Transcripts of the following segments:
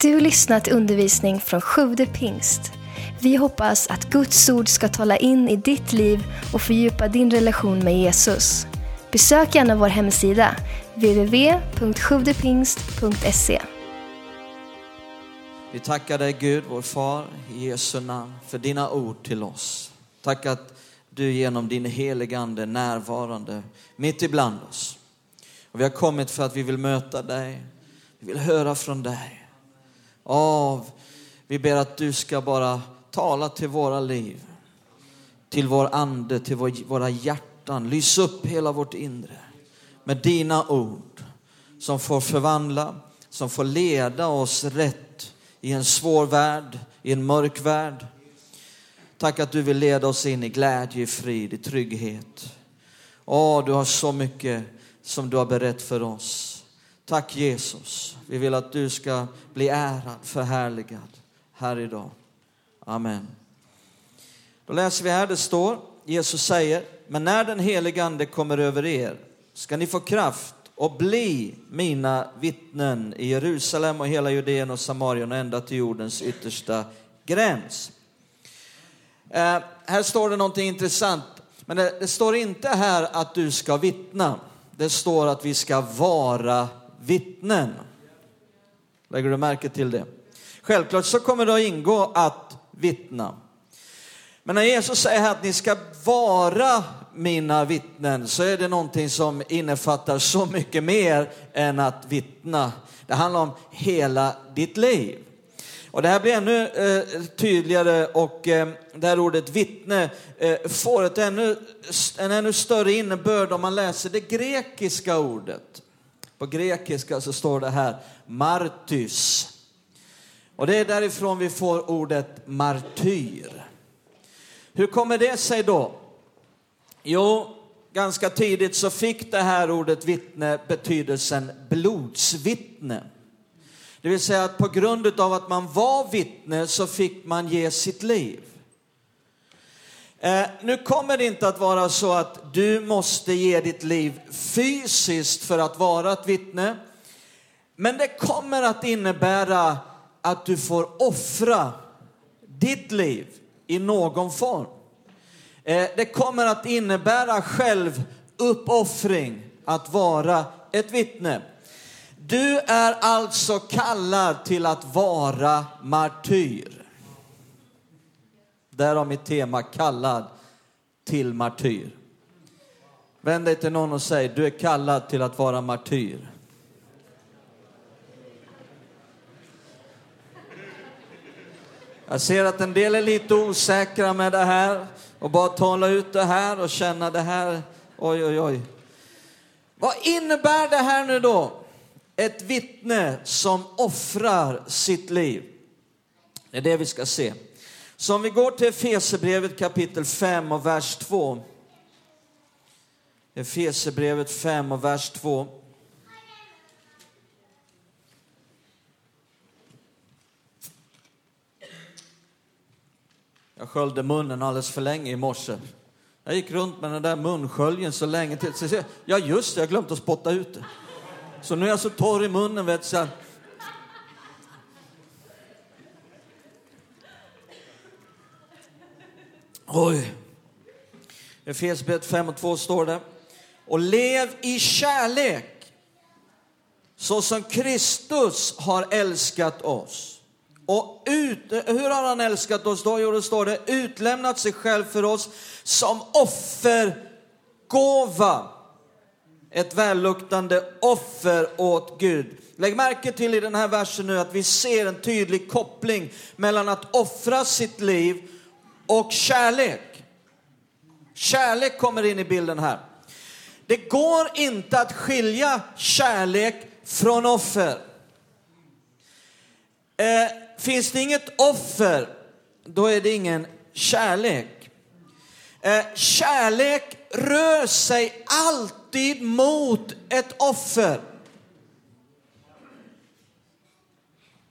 Du lyssnat till undervisning från Sjude pingst. Vi hoppas att Guds ord ska tala in i ditt liv och fördjupa din relation med Jesus. Besök gärna vår hemsida, www.sjuvdepingst.se. Vi tackar dig Gud, vår far, i Jesu namn, för dina ord till oss. Tack att du genom din heligande Ande är närvarande mitt ibland oss. Och vi har kommit för att vi vill möta dig, vi vill höra från dig. Av, vi ber att du ska bara tala till våra liv, till vår ande, till våra hjärtan. Lys upp hela vårt inre med dina ord som får förvandla, som får leda oss rätt i en svår värld, i en mörk värld. Tack att du vill leda oss in i glädje, i frid, i trygghet. Åh, du har så mycket som du har berett för oss. Tack Jesus. Vi vill att du ska bli ärad, förhärligad här idag. Amen. Då läser vi här, det står, Jesus säger, men när den helige Ande kommer över er ska ni få kraft och bli mina vittnen i Jerusalem och hela Judeen och Samarien och ända till jordens yttersta gräns. Eh, här står det någonting intressant, men det, det står inte här att du ska vittna. Det står att vi ska vara vittnen. Lägger du märke till det? Självklart så kommer det att ingå att vittna. Men när Jesus säger att ni ska vara mina vittnen så är det någonting som innefattar så mycket mer än att vittna. Det handlar om hela ditt liv. Och det här blir ännu eh, tydligare och eh, det här ordet vittne eh, får ett ännu, en ännu större innebörd om man läser det grekiska ordet. På grekiska så står det här martys. Och det är därifrån vi får ordet martyr. Hur kommer det sig då? Jo, ganska tidigt så fick det här ordet vittne betydelsen blodsvittne. Det vill säga att på grund av att man var vittne så fick man ge sitt liv. Eh, nu kommer det inte att vara så att du måste ge ditt liv fysiskt för att vara ett vittne. Men det kommer att innebära att du får offra ditt liv i någon form. Eh, det kommer att innebära självuppoffring att vara ett vittne. Du är alltså kallad till att vara martyr. Därav mitt tema kallad till martyr. Vänd dig till någon och säg, du är kallad till att vara martyr. Jag ser att en del är lite osäkra med det här och bara tala ut det här och känna det här. Oj, oj, oj. Vad innebär det här nu då? Ett vittne som offrar sitt liv. Det är det vi ska se. Så om vi går till Efesierbrevet kapitel 5 och vers 2. Efesierbrevet 5 och vers 2. Jag sköljde munnen alldeles för länge i morse. Jag gick runt med den där munsköljen så länge till. Ja, just det, jag glömde att spotta ut det. Så nu är jag så torr i munnen, vet du. Oj. Efesierbrevet 5 och 2 står det. Och lev i kärlek så som Kristus har älskat oss. Och ut, hur har han älskat oss då? Jo, det står det utlämnat sig själv för oss som offergåva. Ett välluktande offer åt Gud. Lägg märke till i den här versen nu att vi ser en tydlig koppling mellan att offra sitt liv och kärlek. Kärlek kommer in i bilden här. Det går inte att skilja kärlek från offer. Eh, finns det inget offer, då är det ingen kärlek. Eh, kärlek rör sig alltid mot ett offer.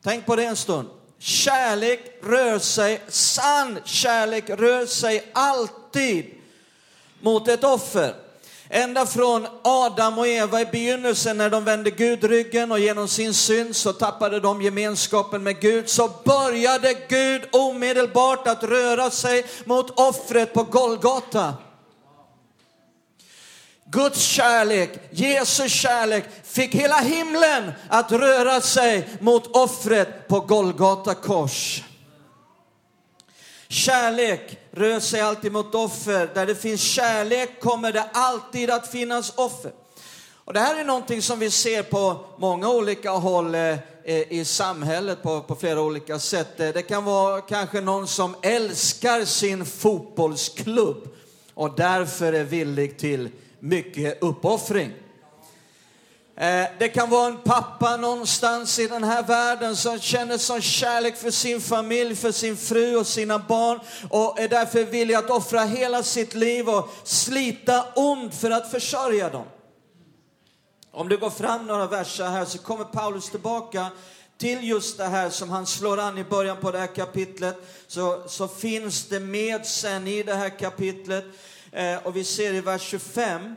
Tänk på det en stund. Kärlek rör sig, sann kärlek rör sig alltid mot ett offer. Ända från Adam och Eva i begynnelsen när de vände Gud ryggen och genom sin synd så tappade de gemenskapen med Gud så började Gud omedelbart att röra sig mot offret på Golgata. Guds kärlek, Jesu kärlek fick hela himlen att röra sig mot offret på Golgata kors. Kärlek rör sig alltid mot offer. Där det finns kärlek kommer det alltid att finnas offer. Och det här är någonting som vi ser på många olika håll eh, eh, i samhället på, på flera olika sätt. Eh, det kan vara kanske någon som älskar sin fotbollsklubb och därför är villig till mycket uppoffring. Eh, det kan vara en pappa någonstans i den här världen som känner sån kärlek för sin familj, för sin fru och sina barn och är därför villig att offra hela sitt liv och slita ont för att försörja dem. Om du går fram några verser här så kommer Paulus tillbaka till just det här som han slår an i början på det här kapitlet. Så, så finns det med sen i det här kapitlet. Eh, och vi ser i vers 25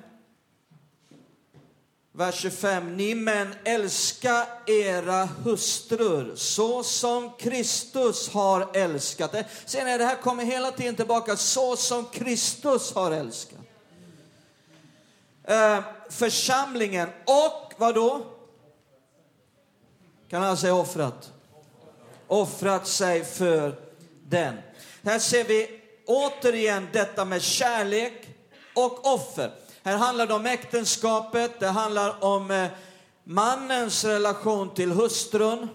vers 25. Ni män, älska era hustrur så som Kristus har älskat er. Ser ni, det här kommer hela tiden tillbaka. Så som Kristus har älskat. Eh, församlingen och vad då? Kan han säga offrat? Offrat sig för den. Här ser vi återigen detta med kärlek och offer. Här handlar det om äktenskapet, det handlar om eh, mannens relation till hustrun.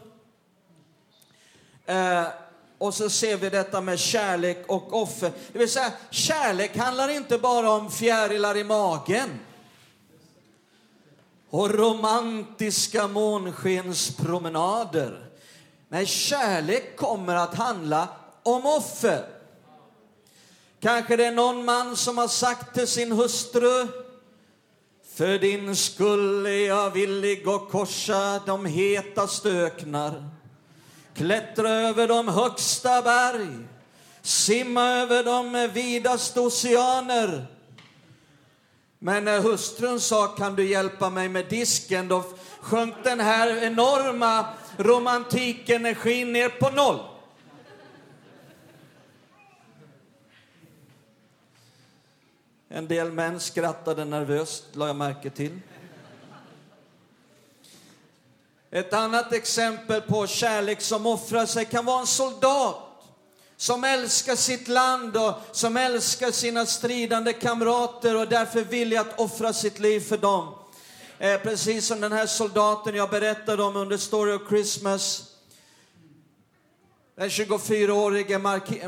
Eh, och så ser vi detta med kärlek och offer. Det vill säga, kärlek handlar inte bara om fjärilar i magen och romantiska månskenspromenader. Nej, kärlek kommer att handla om offer. Kanske det är någon man som har sagt till sin hustru för din skull är jag villig att korsa de hetaste öknar klättra över de högsta berg simma över de vidaste oceaner. Men när hustrun sa kan du hjälpa mig med disken? Då sjönk den här enorma romantikenergin ner på noll. En del män skrattade nervöst, la jag märke till. Ett annat exempel på kärlek som offrar sig kan vara en soldat som älskar sitt land och som älskar sina stridande kamrater och därför vill att offra sitt liv för dem. Eh, precis som den här soldaten jag berättade om under Story of Christmas den 24-årige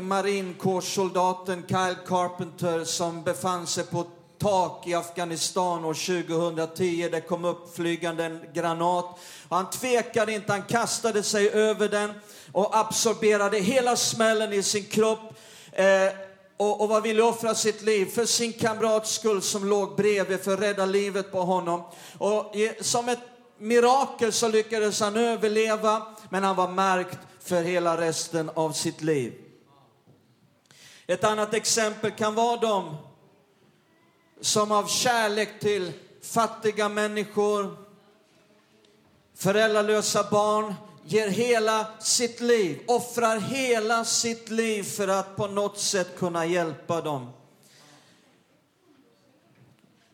marinkårssoldaten Kyle Carpenter som befann sig på tak i Afghanistan år 2010. Det kom upp flygande en granat. Han tvekade inte, han kastade sig över den och absorberade hela smällen i sin kropp. Eh, och, och var villig att offra sitt liv för sin kamrats skull som låg bredvid för att rädda livet på honom. Och som ett mirakel så lyckades han överleva, men han var märkt för hela resten av sitt liv. Ett annat exempel kan vara de som av kärlek till fattiga människor, föräldralösa barn, ger hela sitt liv, offrar hela sitt liv för att på något sätt kunna hjälpa dem.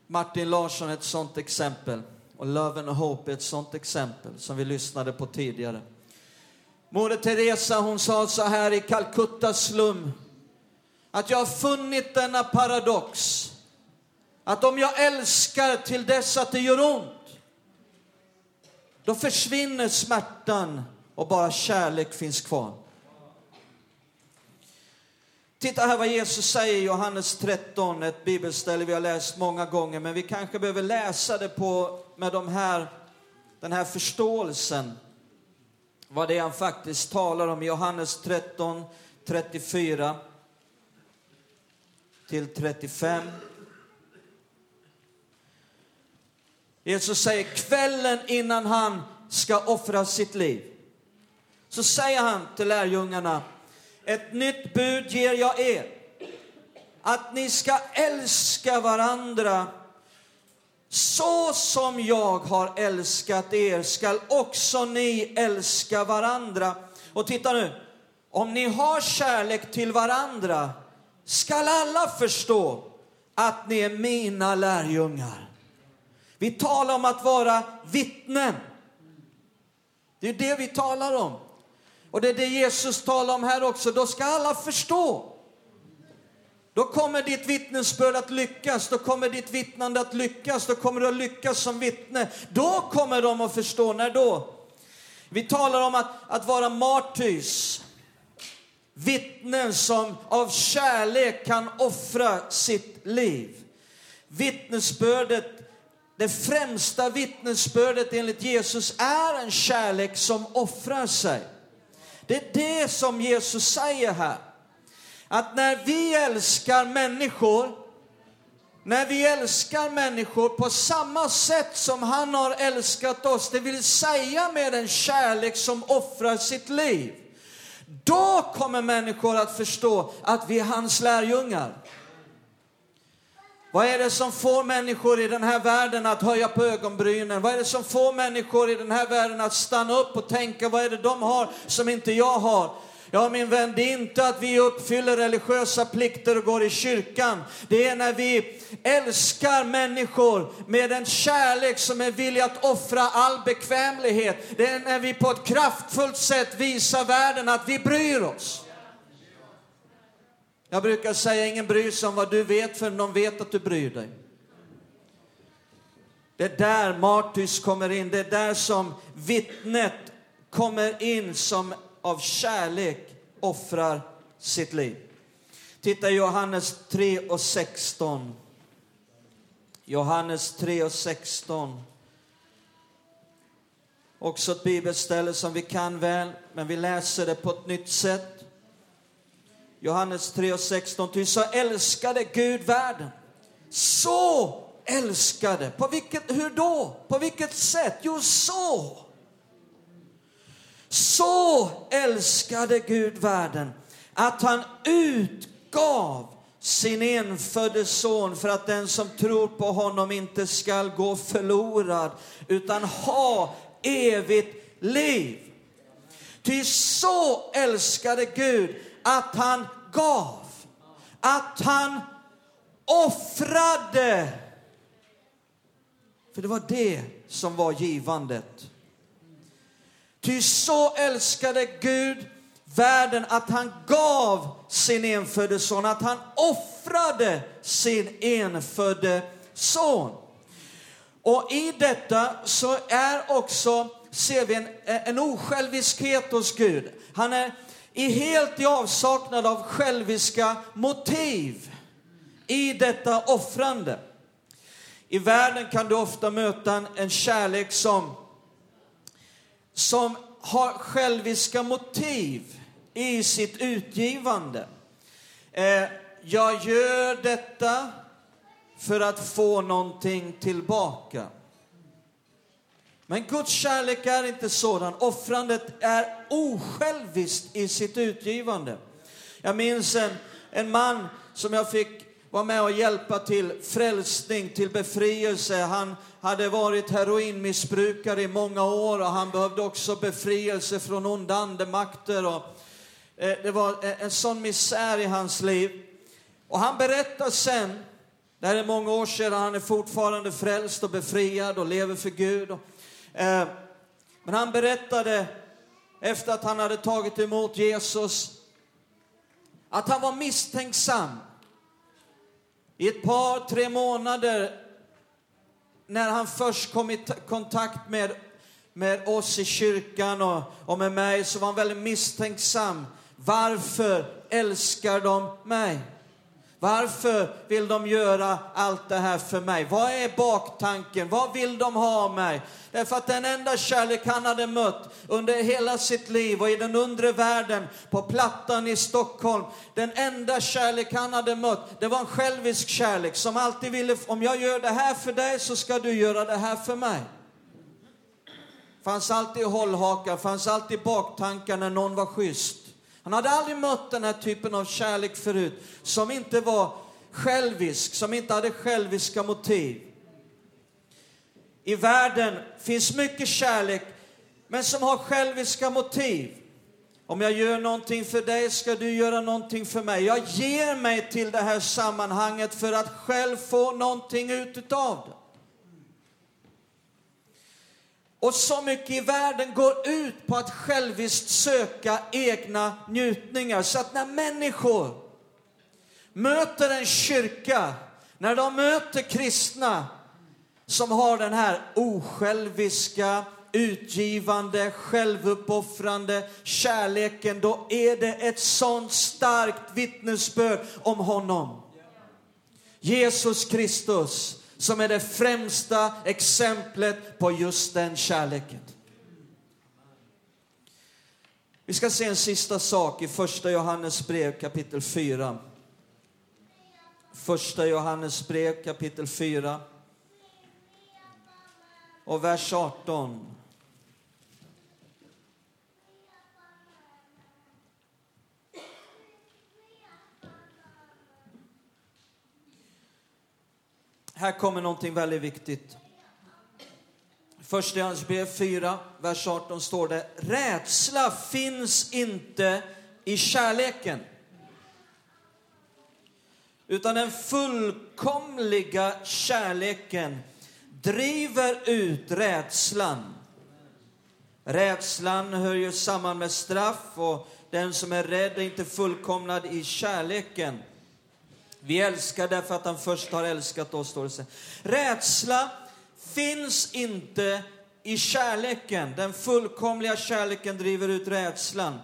Martin Larsson är ett sånt exempel och Love and Hope är ett sånt exempel som vi lyssnade på tidigare. Moder Teresa hon sa så här i Calcuttas slum. Att jag har funnit denna paradox. Att om jag älskar till dess att det gör ont då försvinner smärtan och bara kärlek finns kvar. Titta här vad Jesus säger i Johannes 13, ett bibelställe vi har läst många gånger, men vi kanske behöver läsa det på, med de här, den här förståelsen vad det är han faktiskt talar om. Johannes 13, 34 till 35. Jesus säger kvällen innan han ska offra sitt liv. Så säger han till lärjungarna, ett nytt bud ger jag er. Att ni ska älska varandra så som jag har älskat er skall också ni älska varandra. Och titta nu, om ni har kärlek till varandra skall alla förstå att ni är mina lärjungar. Vi talar om att vara vittnen. Det är det vi talar om. Och det är det Jesus talar om här också. Då ska alla förstå. Då kommer ditt vittnesbörd att lyckas, då kommer ditt vittnande att lyckas, då kommer du att lyckas som vittne. Då kommer de att förstå. När då? Vi talar om att, att vara martys. Vittnen som av kärlek kan offra sitt liv. Vittnesbördet, det främsta vittnesbördet enligt Jesus är en kärlek som offrar sig. Det är det som Jesus säger här. Att när vi älskar människor, när vi älskar människor på samma sätt som han har älskat oss, det vill säga med en kärlek som offrar sitt liv, då kommer människor att förstå att vi är hans lärjungar. Vad är det som får människor i den här världen att höja på ögonbrynen? Vad är det som får människor i den här världen att stanna upp och tänka, vad är det de har som inte jag har? Ja, min vän, det är inte att vi uppfyller religiösa plikter och går i kyrkan. Det är när vi älskar människor med en kärlek som är villig att offra all bekvämlighet. Det är när vi på ett kraftfullt sätt visar världen att vi bryr oss. Jag brukar säga, ingen bryr sig om vad du vet förrän de vet att du bryr dig. Det är där Martys kommer in, det är där som vittnet kommer in som av kärlek offrar sitt liv. Titta i Johannes 3 och 16. Johannes 3 och 16. Också ett bibelställe som vi kan väl, men vi läser det på ett nytt sätt. Johannes 3 och 16. Ty så älskade Gud världen. Så älskade. På vilket, hur då? På vilket sätt? Jo, så. Så älskade Gud världen att han utgav sin enfödde son för att den som tror på honom inte skall gå förlorad utan ha evigt liv. Ty så älskade Gud att han gav, att han offrade. För det var det som var givandet. Ty så älskade Gud världen att han gav sin enfödde son, att han offrade sin enfödde son. Och i detta så är också, ser vi en, en osjälviskhet hos Gud. Han är i helt i avsaknad av själviska motiv i detta offrande. I världen kan du ofta möta en, en kärlek som som har själviska motiv i sitt utgivande. Eh, jag gör detta för att få någonting tillbaka. Men Guds kärlek är inte sådan. Offrandet är osjälviskt i sitt utgivande. Jag minns en, en man som jag fick var med och hjälpa till frälsning, till befrielse. Han hade varit heroinmissbrukare i många år och han behövde också befrielse från onda andemakter. Och, eh, det var eh, en sån misär i hans liv. Och han berättar sen, det här är många år sedan, han är fortfarande frälst och befriad och lever för Gud. Och, eh, men han berättade efter att han hade tagit emot Jesus att han var misstänksam i ett par, tre månader när han först kom i kontakt med, med oss i kyrkan och, och med mig så var han väldigt misstänksam. Varför älskar de mig? Varför vill de göra allt det här för mig? Vad är baktanken? Vad vill de ha av mig? Därför att den enda kärlek han hade mött under hela sitt liv och i den undre världen, på Plattan i Stockholm, den enda kärlek han hade mött, det var en självisk kärlek som alltid ville, om jag gör det här för dig så ska du göra det här för mig. Fanns alltid hållhakar, fanns alltid baktankar när någon var schysst. Han hade aldrig mött den här typen av kärlek förut, som inte var självisk, som inte hade själviska motiv. i världen finns mycket kärlek, men som har själviska motiv. Om jag gör någonting för dig ska du göra någonting för mig. Jag ger mig till det här sammanhanget för att själv få någonting ut utav det. Och så mycket i världen går ut på att själviskt söka egna njutningar. Så att när människor möter en kyrka, när de möter kristna som har den här osjälviska, utgivande, självuppoffrande kärleken, då är det ett sånt starkt vittnesbörd om honom. Jesus Kristus, som är det främsta exemplet på just den kärleken. Vi ska se en sista sak i första Johannes brev kapitel 4. Första Johannes brev kapitel 4 och vers 18. Här kommer någonting väldigt viktigt. Första Johannesbrev 4, vers 18 står det Rädsla finns inte i kärleken. Utan den fullkomliga kärleken driver ut rädslan. Rädslan hör ju samman med straff och den som är rädd är inte fullkomnad i kärleken. Vi älskar därför att han först har älskat oss, står det. Rädsla finns inte i kärleken. Den fullkomliga kärleken driver ut rädslan.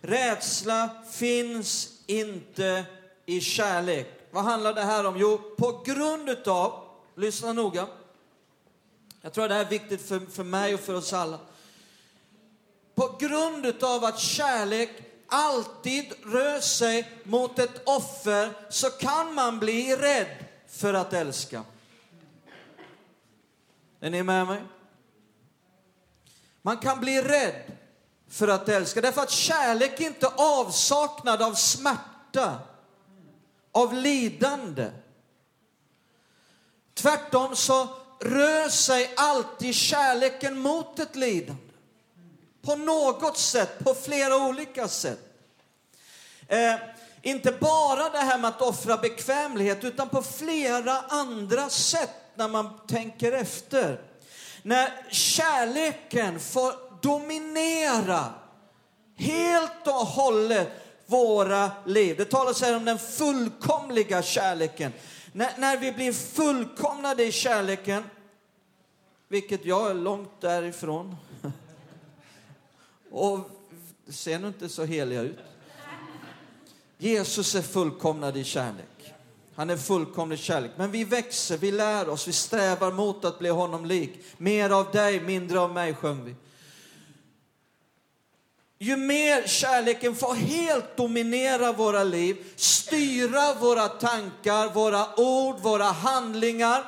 Rädsla finns inte i kärlek. Vad handlar det här om? Jo, på grund utav, lyssna noga, jag tror att det här är viktigt för, för mig och för oss alla. På grund utav att kärlek alltid rör sig mot ett offer så kan man bli rädd för att älska. Är ni med mig? Man kan bli rädd för att älska, därför att kärlek är inte avsaknad av smärta, av lidande. Tvärtom så rör sig alltid kärleken mot ett lidande. På något sätt, på flera olika sätt. Eh, inte bara det här med att offra bekvämlighet, utan på flera andra sätt när man tänker efter. När kärleken får dominera helt och hållet våra liv. Det talas här om den fullkomliga kärleken. När, när vi blir fullkomnade i kärleken, vilket jag är långt därifrån, och ser nu inte så heliga ut. Jesus är fullkomnad i kärlek. Han är fullkomlig kärlek. Men vi växer, vi lär oss, vi strävar mot att bli honom lik. Mer av dig, mindre av mig, sjöng vi. Ju mer kärleken får helt dominera våra liv, styra våra tankar, våra ord, våra handlingar,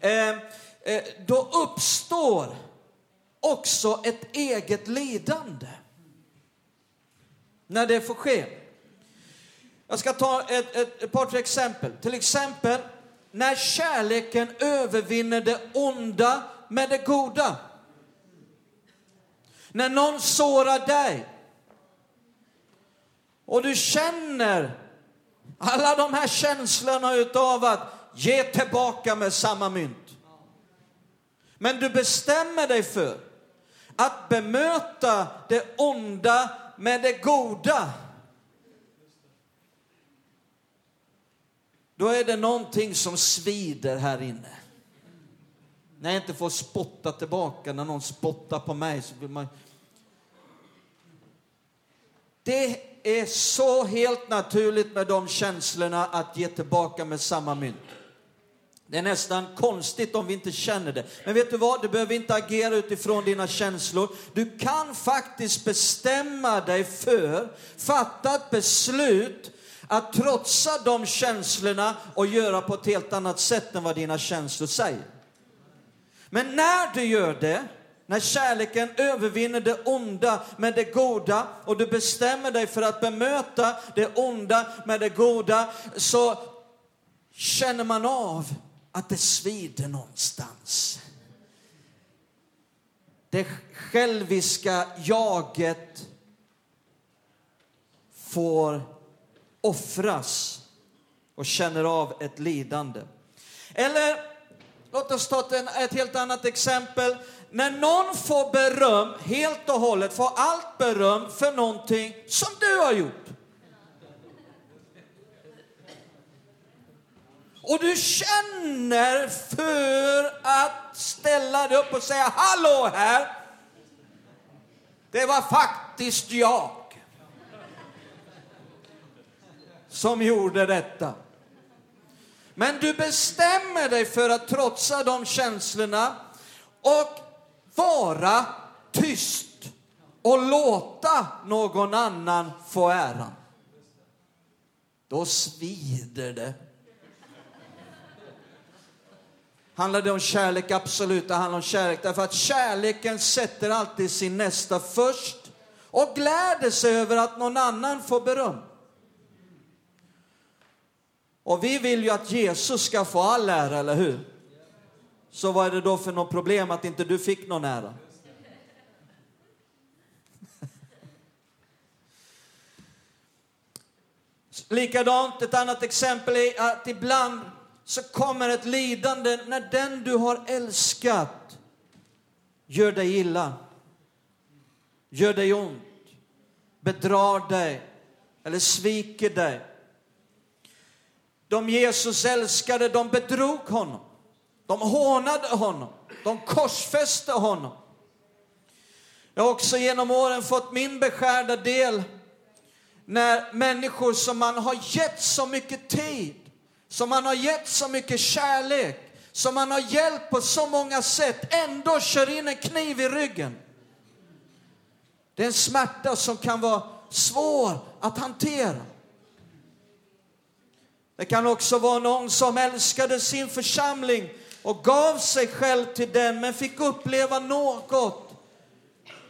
eh, eh, då uppstår också ett eget lidande. När det får ske. Jag ska ta ett, ett, ett par tre exempel. Till exempel när kärleken övervinner det onda med det goda. När någon sårar dig och du känner alla de här känslorna utav att ge tillbaka med samma mynt. Men du bestämmer dig för att bemöta det onda med det goda. Då är det någonting som svider här inne. När jag inte får spotta tillbaka, när någon spottar på mig så vill man... Det är så helt naturligt med de känslorna att ge tillbaka med samma mynt. Det är nästan konstigt om vi inte känner det. Men vet du vad? Du behöver inte agera utifrån dina känslor. Du kan faktiskt bestämma dig för, fatta ett beslut att trotsa de känslorna och göra på ett helt annat sätt än vad dina känslor säger. Men när du gör det, när kärleken övervinner det onda med det goda och du bestämmer dig för att bemöta det onda med det goda så känner man av att det svider någonstans. det själviska jaget får offras och känner av ett lidande. Eller låt oss ta ett, helt annat exempel. När någon får beröm helt och hållet, får allt beröm för någonting som du har gjort. Och du känner för att ställa dig upp och säga hallå här. Det var faktiskt jag som gjorde detta. Men du bestämmer dig för att trotsa de känslorna och vara tyst och låta någon annan få äran. Då svider det. Handlar det om kärlek? Absolut, det handlar om kärlek. Därför att kärleken sätter alltid sin nästa först och gläder sig över att någon annan får beröm. Och vi vill ju att Jesus ska få all ära, eller hur? Så vad är det då för något problem att inte du fick någon ära? Likadant, ett annat exempel är att ibland så kommer ett lidande när den du har älskat gör dig illa, gör dig ont, bedrar dig eller sviker dig. De Jesus älskade, de bedrog honom. De hånade honom. De korsfäste honom. Jag har också genom åren fått min beskärda del när människor som man har gett så mycket tid, som man har gett så mycket kärlek, som man har hjälpt på så många sätt, ändå kör in en kniv i ryggen. Det är en smärta som kan vara svår att hantera. Det kan också vara någon som älskade sin församling och gav sig själv till den men fick uppleva något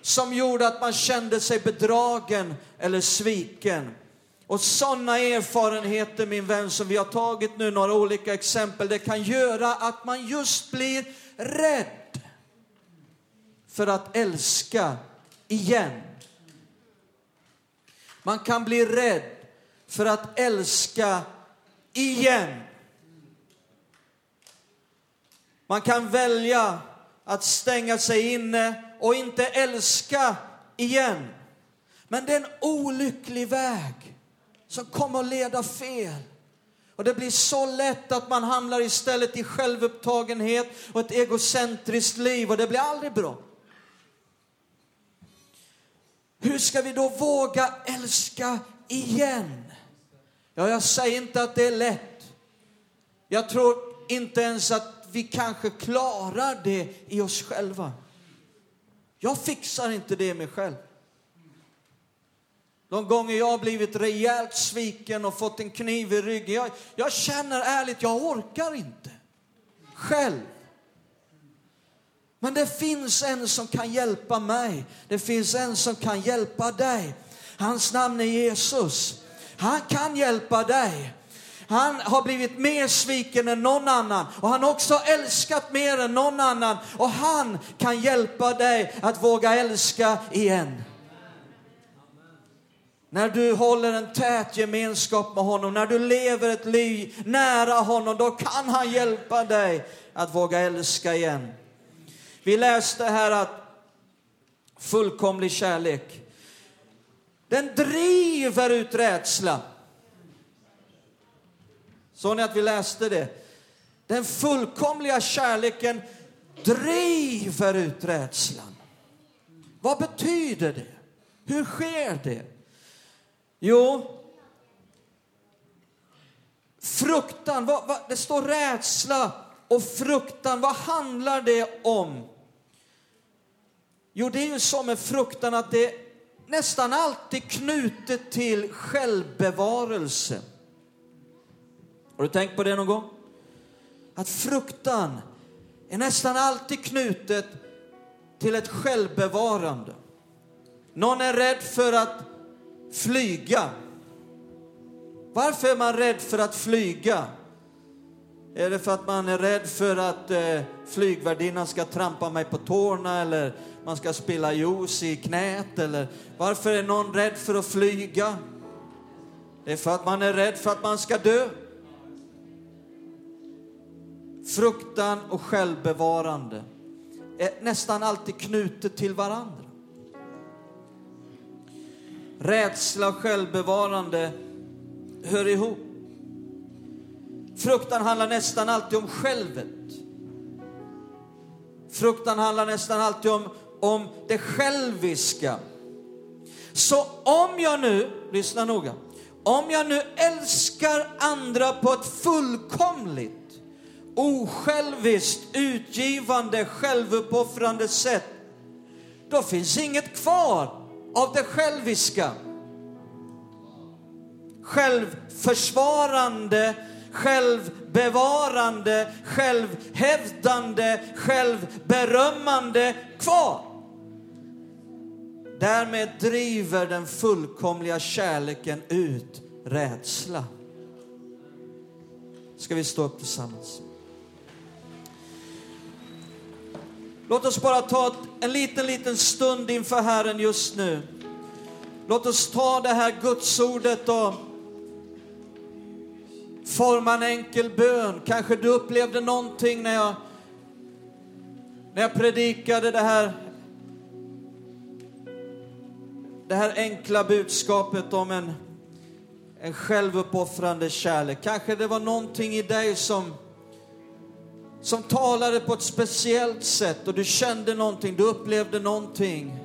som gjorde att man kände sig bedragen eller sviken. Och sådana erfarenheter, min vän, som vi har tagit nu, några olika exempel, det kan göra att man just blir rädd för att älska igen. Man kan bli rädd för att älska igen. Man kan välja att stänga sig inne och inte älska igen. Men det är en olycklig väg som kommer att leda fel. Och det blir så lätt att man hamnar istället i självupptagenhet och ett egocentriskt liv och det blir aldrig bra. Hur ska vi då våga älska igen? Ja, jag säger inte att det är lätt. Jag tror inte ens att vi kanske klarar det i oss själva. Jag fixar inte det med själv. De gånger jag har blivit rejält sviken och fått en kniv i ryggen, jag, jag känner ärligt, jag orkar inte själv. Men det finns en som kan hjälpa mig. Det finns en som kan hjälpa dig. Hans namn är Jesus. Han kan hjälpa dig. Han har blivit mer sviken än någon annan och han har också älskat mer än någon annan och han kan hjälpa dig att våga älska igen. När du håller en tät gemenskap med honom, när du lever ett liv nära honom, då kan han hjälpa dig att våga älska igen. Vi läste här att fullkomlig kärlek, den driver ut rädsla. Såg ni att vi läste det? Den fullkomliga kärleken driver ut rädslan. Vad betyder det? Hur sker det? Jo, fruktan, vad, vad, det står rädsla och fruktan. Vad handlar det om? Jo, det är ju så med fruktan att det är nästan alltid knutet till självbevarelse. Har du tänkt på det någon gång? Att fruktan är nästan alltid knutet till ett självbevarande. Någon är rädd för att flyga. Varför är man rädd för att flyga? Är det för att man är rädd för att eh, flygvärdinnan ska trampa mig på tårna eller man ska spilla juice i knät? Eller varför är någon rädd för att flyga? Det är för att man är rädd för att man ska dö. Fruktan och självbevarande är nästan alltid knutet till varandra. Rädsla och självbevarande hör ihop. Fruktan handlar nästan alltid om självet. Fruktan handlar nästan alltid om, om det själviska. Så om jag nu, lyssna noga, om jag nu älskar andra på ett fullkomligt, osjälviskt, utgivande, självuppoffrande sätt, då finns inget kvar av det själviska. Självförsvarande, självbevarande, självhävdande, självberömmande kvar. Därmed driver den fullkomliga kärleken ut rädsla. Ska vi stå upp tillsammans? Låt oss bara ta en liten, liten stund inför Herren just nu. Låt oss ta det här gudsordet och forma en enkel bön. Kanske du upplevde någonting när jag, när jag predikade det här, det här enkla budskapet om en, en självuppoffrande kärlek. Kanske det var någonting i dig som som talade på ett speciellt sätt och du kände någonting, du upplevde någonting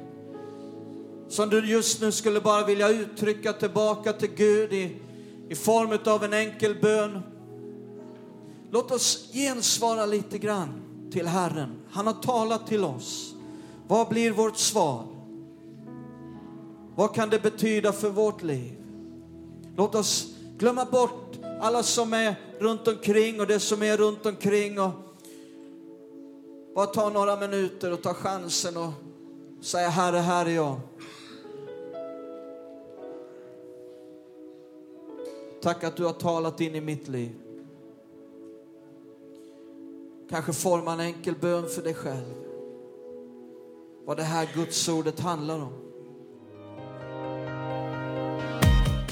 som du just nu skulle bara vilja uttrycka tillbaka till Gud i, i form av en enkel bön. Låt oss gensvara lite grann till Herren. Han har talat till oss. Vad blir vårt svar? Vad kan det betyda för vårt liv? Låt oss glömma bort alla som är runt omkring och det som är runt omkring och bara ta några minuter och ta chansen och säga Herre, här är jag. Tack att du har talat in i mitt liv. Kanske forma en enkel bön för dig själv. Vad det här gudsordet handlar om.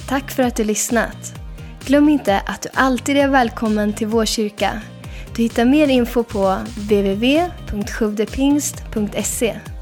Tack för att du lyssnat. Glöm inte att du alltid är välkommen till vår kyrka. Du hittar mer info på www.sjuvdepingst.se